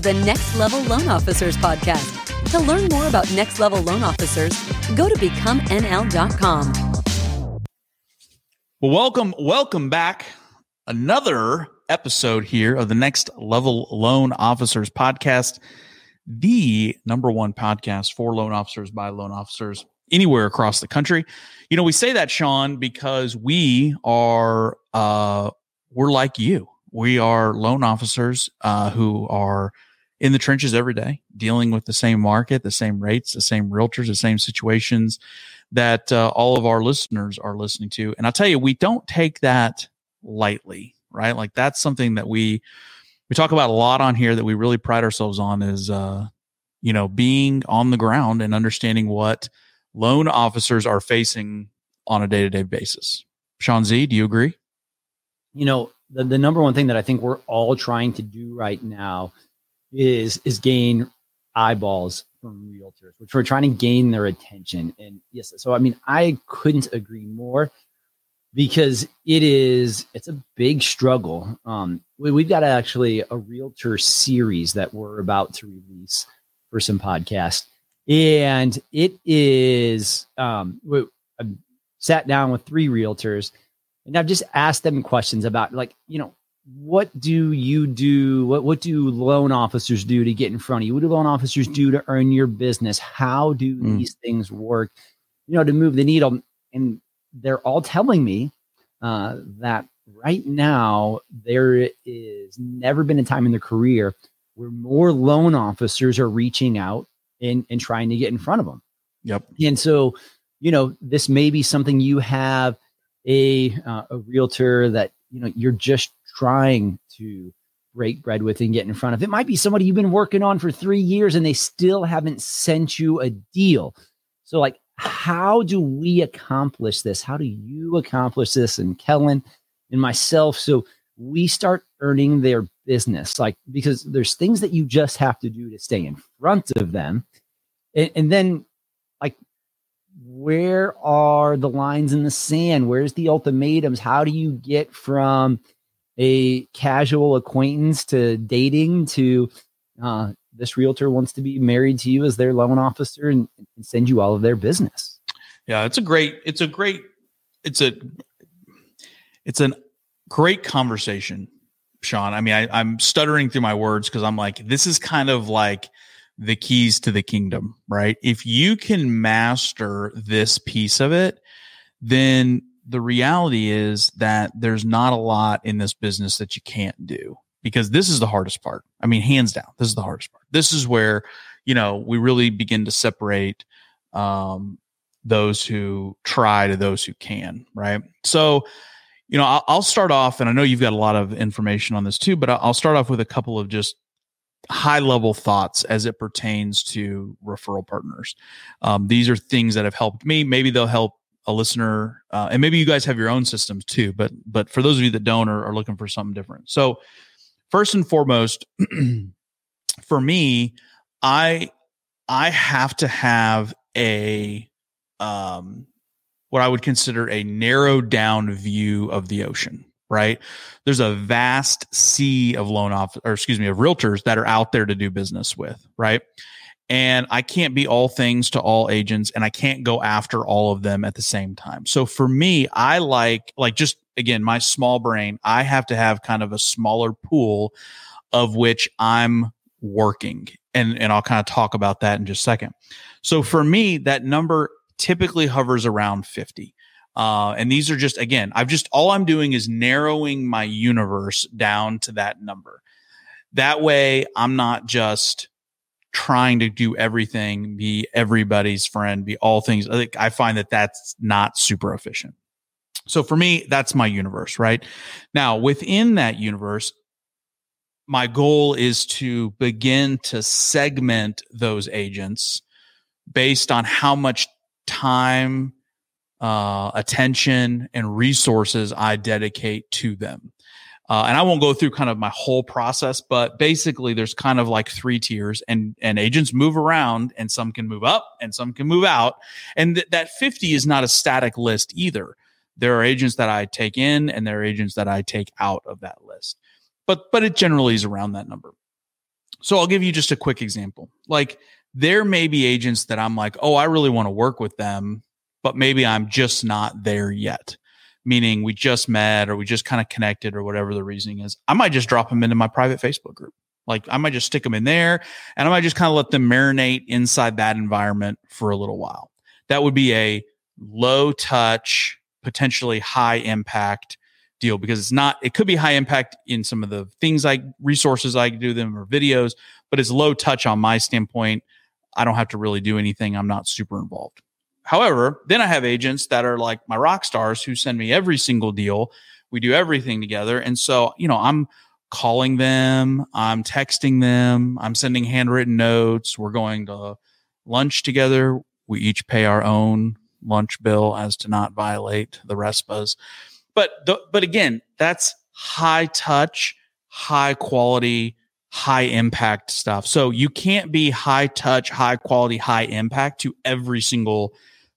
is the Next Level Loan Officers Podcast. To learn more about Next Level Loan Officers, go to becomενl.com. Well, welcome, welcome back. Another episode here of the Next Level Loan Officers Podcast, the number one podcast for loan officers by loan officers anywhere across the country. You know, we say that, Sean, because we are uh we're like you. We are loan officers uh, who are in the trenches every day, dealing with the same market, the same rates, the same realtors, the same situations that uh, all of our listeners are listening to. And I'll tell you, we don't take that lightly, right? Like that's something that we we talk about a lot on here that we really pride ourselves on is uh, you know, being on the ground and understanding what loan officers are facing on a day-to-day basis. Sean Z, do you agree? You know, the, the number one thing that I think we're all trying to do right now is is gain eyeballs from realtors, which we're trying to gain their attention. And yes, so I mean, I couldn't agree more because it is it's a big struggle. Um, we, we've got actually a realtor series that we're about to release for some podcast, and it is um, we, I sat down with three realtors and I've just asked them questions about like, you know, what do you do? What what do loan officers do to get in front of you? What do loan officers do to earn your business? How do mm. these things work? You know, to move the needle. And they're all telling me uh, that right now there is never been a time in their career where more loan officers are reaching out and, and trying to get in front of them. Yep. And so, you know, this may be something you have a uh, a realtor that you know you're just trying to break bread with and get in front of. It might be somebody you've been working on for 3 years and they still haven't sent you a deal. So like how do we accomplish this? How do you accomplish this and Kellen and myself so we start earning their business like because there's things that you just have to do to stay in front of them and, and then like, where are the lines in the sand? Where's the ultimatums? How do you get from a casual acquaintance to dating to uh, this realtor wants to be married to you as their loan officer and, and send you all of their business? Yeah, it's a great, it's a great, it's a, it's a great conversation, Sean. I mean, I, I'm stuttering through my words because I'm like, this is kind of like the keys to the kingdom, right? If you can master this piece of it, then the reality is that there's not a lot in this business that you can't do because this is the hardest part. I mean, hands down, this is the hardest part. This is where, you know, we really begin to separate um, those who try to those who can, right? So, you know, I'll, I'll, start off, and I know you've got a lot of information on this too, but I'll start off with a couple of just high level thoughts as it pertains to referral partners. Um, these are things that have helped me. Maybe they'll help a listener, uh, and maybe you guys have your own systems too. But but for those of you that don't or are looking for something different, so first and foremost, for me, I I have to have a um, what I would consider a narrowed down view of the ocean right? There's a vast sea of loan off or excuse me, of realtors that are out there to do business with, right? And I can't be all things to all agents and I can't go after all of them at the same time. So for me, I like like just again, my small brain, I have to have kind of a smaller pool of which I'm working. And and I'll kind of talk about that in just a second. So for me, that number typically hovers around 50. Uh, and these are just, again, I've just, all I'm doing is narrowing my universe down to that number. That way, I'm not just trying to do everything, be everybody's friend, be all things. I, think, I find that that's not super efficient. So for me, that's my universe, right? Now, within that universe, my goal is to begin to segment those agents based on how much time uh, attention and resources I dedicate to them. Uh, and I won't go through kind of my whole process, but basically there's kind of like three tiers and, and agents move around and some can move up and some can move out. And th- that 50 is not a static list either. There are agents that I take in and there are agents that I take out of that list, but, but it generally is around that number. So I'll give you just a quick example. Like there may be agents that I'm like, oh, I really want to work with them, but maybe I'm just not there yet. Meaning we just met or we just kind of connected or whatever the reasoning is. I might just drop them into my private Facebook group. Like I might just stick them in there and I might just kind of let them marinate inside that environment for a little while. That would be a low touch, potentially high impact deal because it's not, it could be high impact in some of the things like resources I do them or videos, but it's low touch on my standpoint. I don't have to really do anything. I'm not super involved. However, then I have agents that are like my rock stars who send me every single deal. We do everything together. And so, you know, I'm calling them, I'm texting them, I'm sending handwritten notes. We're going to lunch together. We each pay our own lunch bill as to not violate the RESPAs. But the, but again, that's high touch, high quality, high impact stuff. So you can't be high touch, high quality, high impact to every single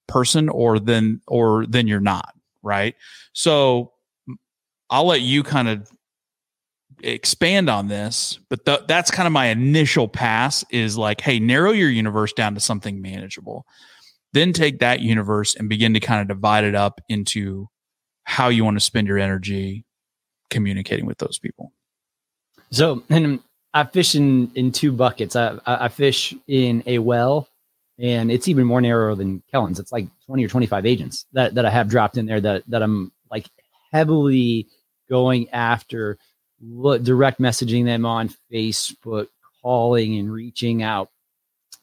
person or then or then you're not, right? So I'll let you kind of expand on this, but th- that's kind of my initial pass is like, hey, narrow your universe down to something manageable. Then take that universe and begin to kind of divide it up into how you want to spend your energy communicating with those people. So, and I fish in, in two buckets. I, I fish in a well, and it's even more narrow than Kellen's. It's like 20 or 25 agents that, that I have dropped in there that, that I'm like heavily going after direct messaging them on Facebook, calling and reaching out.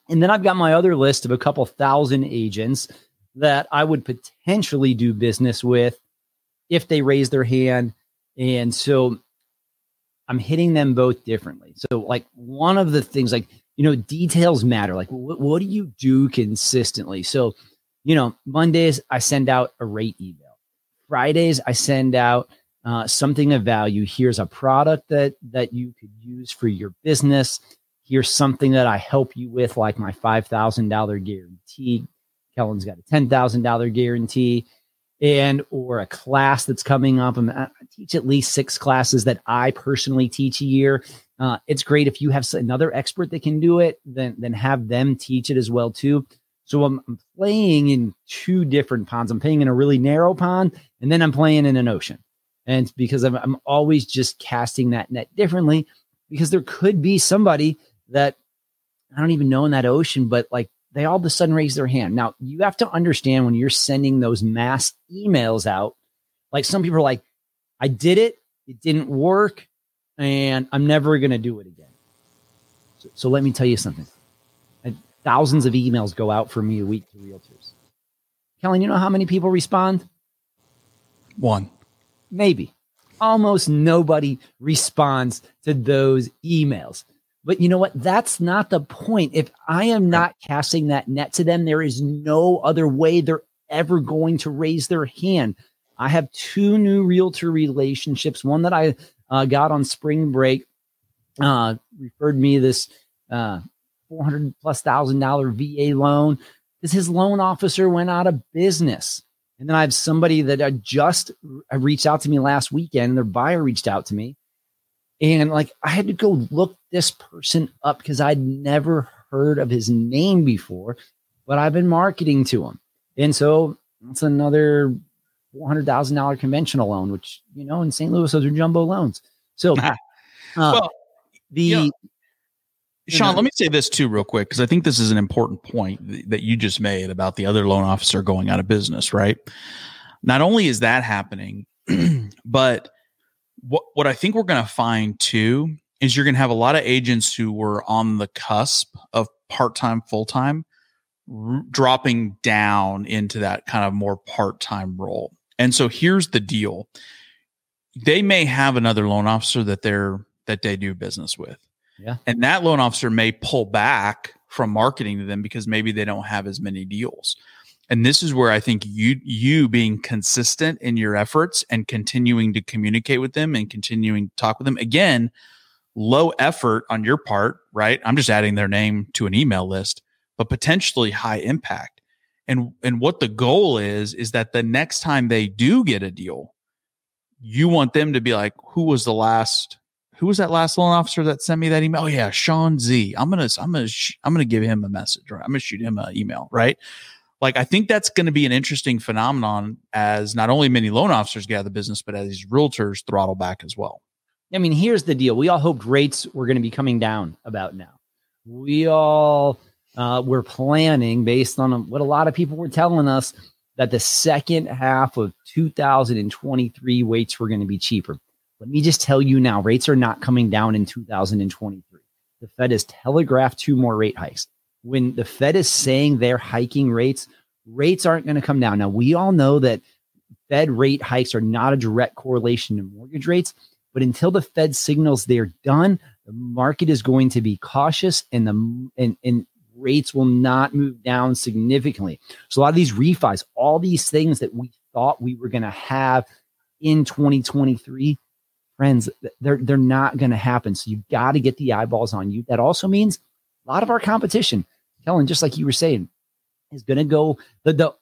And then I've got my other list of a couple thousand agents that I would potentially do business with if they raise their hand. And so I'm hitting them both differently. So, like, one of the things, like, you know, details matter. Like, what, what do you do consistently? So, you know, Mondays, I send out a rate email. Fridays, I send out uh, something of value. Here's a product that that you could use for your business. Here's something that I help you with, like my five thousand dollar guarantee. Kellen's got a ten thousand dollar guarantee, and or a class that's coming up. I teach at least six classes that I personally teach a year. Uh, it's great if you have another expert that can do it, then then have them teach it as well too. So I'm, I'm playing in two different ponds. I'm playing in a really narrow pond, and then I'm playing in an ocean. And because I'm, I'm always just casting that net differently, because there could be somebody that I don't even know in that ocean, but like they all of a sudden raise their hand. Now, you have to understand when you're sending those mass emails out, like some people are like, I did it, it didn't work, and I'm never going to do it again. So, so, let me tell you something. And thousands of emails go out for me a week to realtors. Kellen, you know how many people respond? One. Maybe. Almost nobody responds to those emails. But you know what? That's not the point. If I am not casting that net to them, there is no other way they're ever going to raise their hand. I have two new realtor relationships. One that I uh, got on spring break uh, referred me this uh, 400 plus thousand dollar VA loan because his loan officer went out of business. And then I have somebody that I just reached out to me last weekend. Their buyer reached out to me. And like I had to go look this person up because I'd never heard of his name before, but I've been marketing to him. And so that's another $400,000 conventional loan, which, you know, in St. Louis, those are jumbo loans. So, uh, well, the, you know, Sean, let me say this too, real quick, because I think this is an important point that you just made about the other loan officer going out of business, right? Not only is that happening, but what what I think we're going to find too is you're going to have a lot of agents who were on the cusp of part time, full time, r- dropping down into that kind of more part time role. And so here's the deal: they may have another loan officer that they're that they do business with, yeah, and that loan officer may pull back from marketing to them because maybe they don't have as many deals. And this is where i think you you being consistent in your efforts and continuing to communicate with them and continuing to talk with them. Again low effort on your part right? I'm just adding their name to an email list but potentially high impact and and what the goal is is that the next time they do get a deal you want them to be like who was the last who was that last loan officer that sent me that email? Oh yeah, Sean Z. I'm gonna I'm gonna sh- I'm gonna give him a message, right? I'm gonna shoot him an email, right? Like I think that's going to be an interesting phenomenon as not only many loan officers get out of the business, but as these realtors throttle back as well. I mean, here's the deal: we all hoped rates were going to be coming down about now. We all uh, were planning based on what a lot of people were telling us that the second half of 2023 rates were going to be cheaper. Let me just tell you now, rates are not coming down in 2023. The Fed has telegraphed two more rate hikes. When the Fed is saying they're hiking rates, rates aren't going to come down. Now, we all know that Fed rate hikes are not a direct correlation to mortgage rates, but until the Fed signals they're done, the market is going to be cautious and the and, and rates will not move down significantly. So a lot of these refis, all these things that we thought we were going to have in 2023, friends, they're they're not going to happen. So you've got to get the eyeballs on you. That also means a lot of our competition, Kellen, just like you were saying, is going to go the the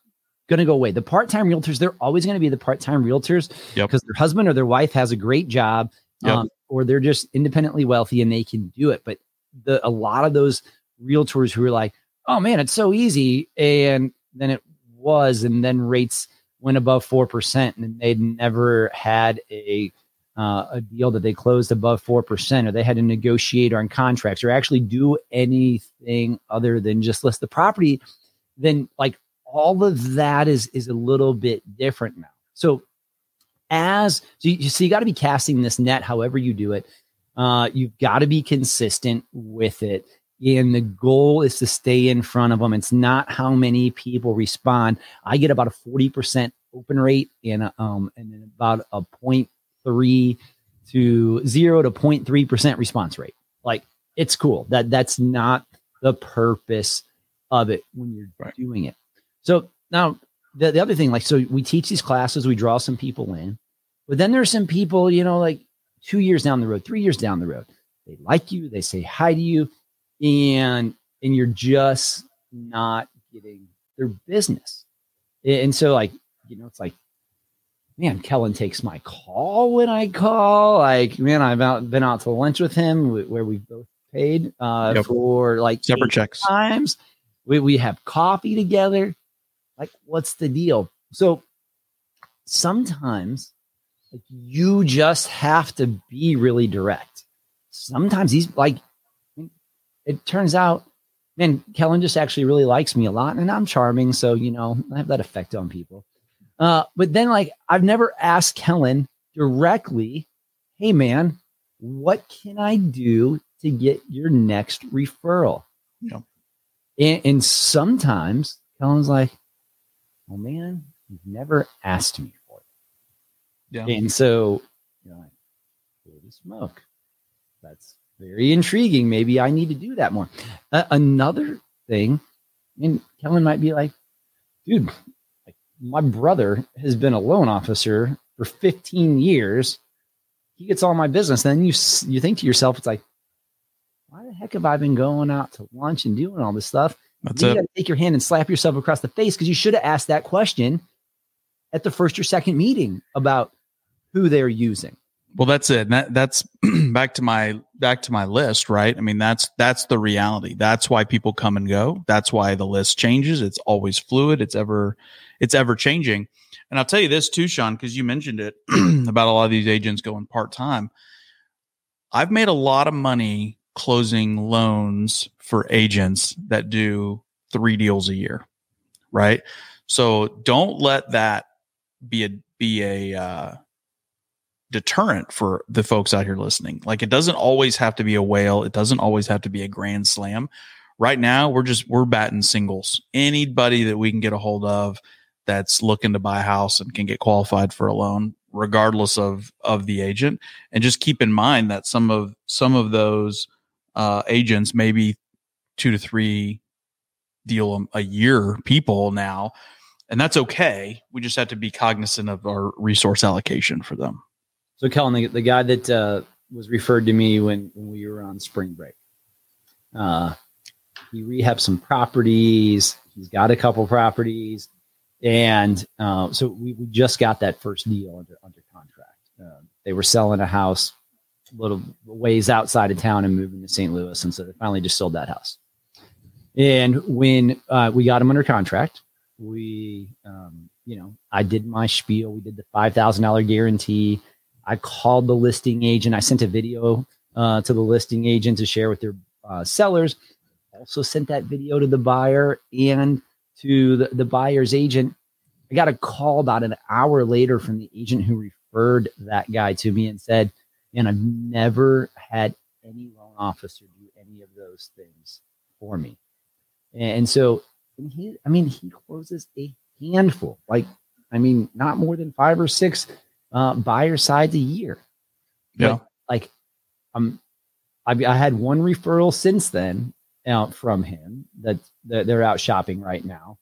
going to go away. The part-time realtors, they're always going to be the part-time realtors because yep. their husband or their wife has a great job, yep. um, or they're just independently wealthy and they can do it. But the a lot of those realtors who were like, oh man, it's so easy. And then it was, and then rates went above 4%, and they'd never had a uh, a deal that they closed above 4%, or they had to negotiate on contracts or actually do anything other than just list the property, then like all of that is is a little bit different now. So as so you, so you got to be casting this net however you do it. Uh, you've got to be consistent with it and the goal is to stay in front of them. It's not how many people respond. I get about a 40% open rate and, um, and then about a 0.3 to 0 to 0.3% response rate. Like it's cool. That that's not the purpose of it when you're right. doing it. So now the, the other thing, like, so we teach these classes, we draw some people in, but then there's some people, you know, like two years down the road, three years down the road, they like you, they say hi to you, and and you're just not getting their business. And so like, you know, it's like, man, Kellen takes my call when I call. Like, man, I've out, been out to lunch with him where we both paid uh, yep. for like separate checks times. We, we have coffee together. Like, what's the deal? So sometimes like, you just have to be really direct. Sometimes these like it turns out, man, Kellen just actually really likes me a lot, and I'm charming, so you know I have that effect on people. Uh, but then, like, I've never asked Kellen directly, "Hey, man, what can I do to get your next referral?" Yeah. And, and sometimes Kellen's like, "Oh man, you've never asked me for it." Yeah. And so you're like, "Holy smoke, that's very intriguing. Maybe I need to do that more. Uh, another thing, and Kellen might be like, dude, my brother has been a loan officer for 15 years. He gets all my business. Then you you think to yourself, it's like, why the heck have I been going out to lunch and doing all this stuff? That's you got to take your hand and slap yourself across the face because you should have asked that question at the first or second meeting about who they're using. Well, that's it. That, that's back to my back to my list, right? I mean, that's that's the reality. That's why people come and go. That's why the list changes. It's always fluid. It's ever it's ever changing. And I'll tell you this too, Sean, because you mentioned it about a lot of these agents going part time. I've made a lot of money closing loans for agents that do three deals a year, right? So don't let that be a be a uh, deterrent for the folks out here listening. Like it doesn't always have to be a whale. It doesn't always have to be a grand slam. Right now, we're just we're batting singles. Anybody that we can get a hold of that's looking to buy a house and can get qualified for a loan, regardless of of the agent. And just keep in mind that some of some of those uh, agents, maybe two to three deal a, a year people now, and that's okay. We just have to be cognizant of our resource allocation for them. So, Kellen, the, the guy that uh, was referred to me when, when we were on spring break, uh, he rehabbed some properties. He's got a couple properties. And uh, so we, we just got that first deal under, under contract. Uh, they were selling a house a little ways outside of town and moving to St. Louis. And so they finally just sold that house. And when uh, we got him under contract, we, um, you know, I did my spiel. We did the $5,000 guarantee. I called the listing agent. I sent a video uh, to the listing agent to share with their uh, sellers. Also sent that video to the buyer and to the, the buyer's agent. I got a call about an hour later from the agent who referred that guy to me and said, and I've never had any loan officer do any of those things for me. And so and he, I mean, he closes a handful, like, I mean, not more than five or six uh, buyer sides a year. Yeah. But, like, um, I, I had one referral since then out from him that, that they're out shopping right now.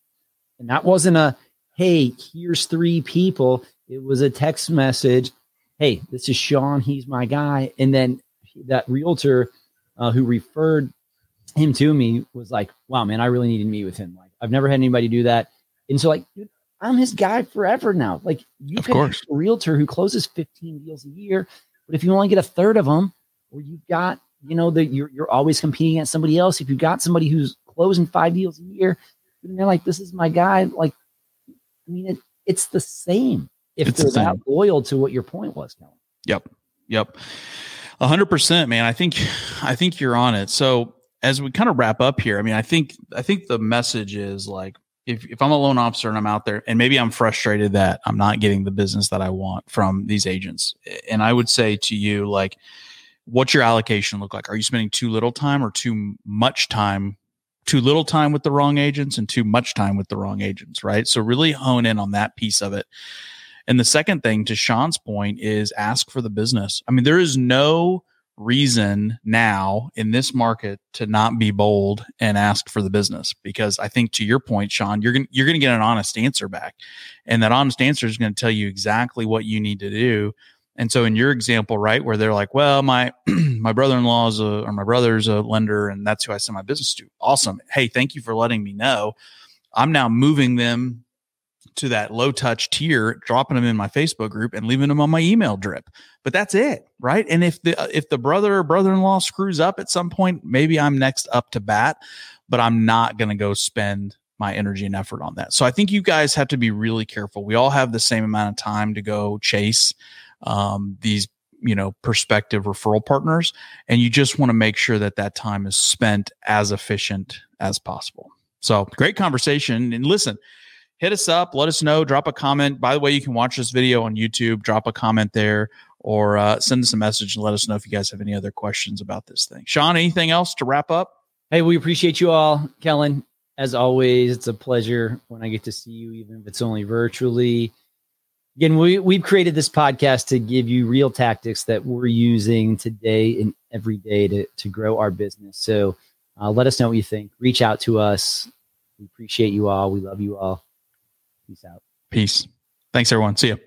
And that wasn't a, hey, here's three people. It was a text message hey, this is Sean. He's my guy. And then that realtor uh, who referred him to me was like, wow, man, I really need to meet with him. Like, I've never had anybody do that. And so, like, dude, I'm his guy forever now. Like, you of can course. a realtor who closes 15 deals a year, but if you only get a third of them, or you've got, you know, that you're you're always competing against somebody else. If you've got somebody who's closing five deals a year, and they're like, this is my guy. Like, I mean, it, it's the same if it's they're the that loyal to what your point was, Kellen. Yep. Yep. A hundred percent, man. I think, I think you're on it. So as we kind of wrap up here, I mean, I think, I think the message is like, if, if I'm a loan officer and I'm out there and maybe I'm frustrated that I'm not getting the business that I want from these agents. And I would say to you, like, what's your allocation look like? Are you spending too little time or too much time too little time with the wrong agents and too much time with the wrong agents, right? So really hone in on that piece of it. And the second thing, to Sean's point, is ask for the business. I mean, there is no reason now in this market to not be bold and ask for the business because I think to your point, Sean, you're gonna you're to get an honest answer back, and that honest answer is going to tell you exactly what you need to do. And so, in your example, right, where they're like, "Well, my my brother-in-law is a or my brother's a lender, and that's who I send my business to." Awesome. Hey, thank you for letting me know. I'm now moving them to that low touch tier, dropping them in my Facebook group and leaving them on my email drip. But that's it, right? And if the if the brother or brother-in-law screws up at some point, maybe I'm next up to bat, but I'm not going to go spend my energy and effort on that. So I think you guys have to be really careful. We all have the same amount of time to go chase um, these you know prospective referral partners and you just want to make sure that that time is spent as efficient as possible so great conversation and listen hit us up, let us know, drop a comment. By the way, you can watch this video on YouTube, drop a comment there, or uh, send us a message and let us know if you guys have any other questions about this thing. Sean, anything else to wrap up? Hey, we appreciate you all. Kellen, as always, it's a pleasure when I get to see you, even if it's only virtually. Again, we, we've created this podcast to give you real tactics that we're using today and every day to, to grow our business. So uh, let us know what you think. Reach out to us. We appreciate you all. We love you all. Peace out. Peace. Thanks, everyone. See you.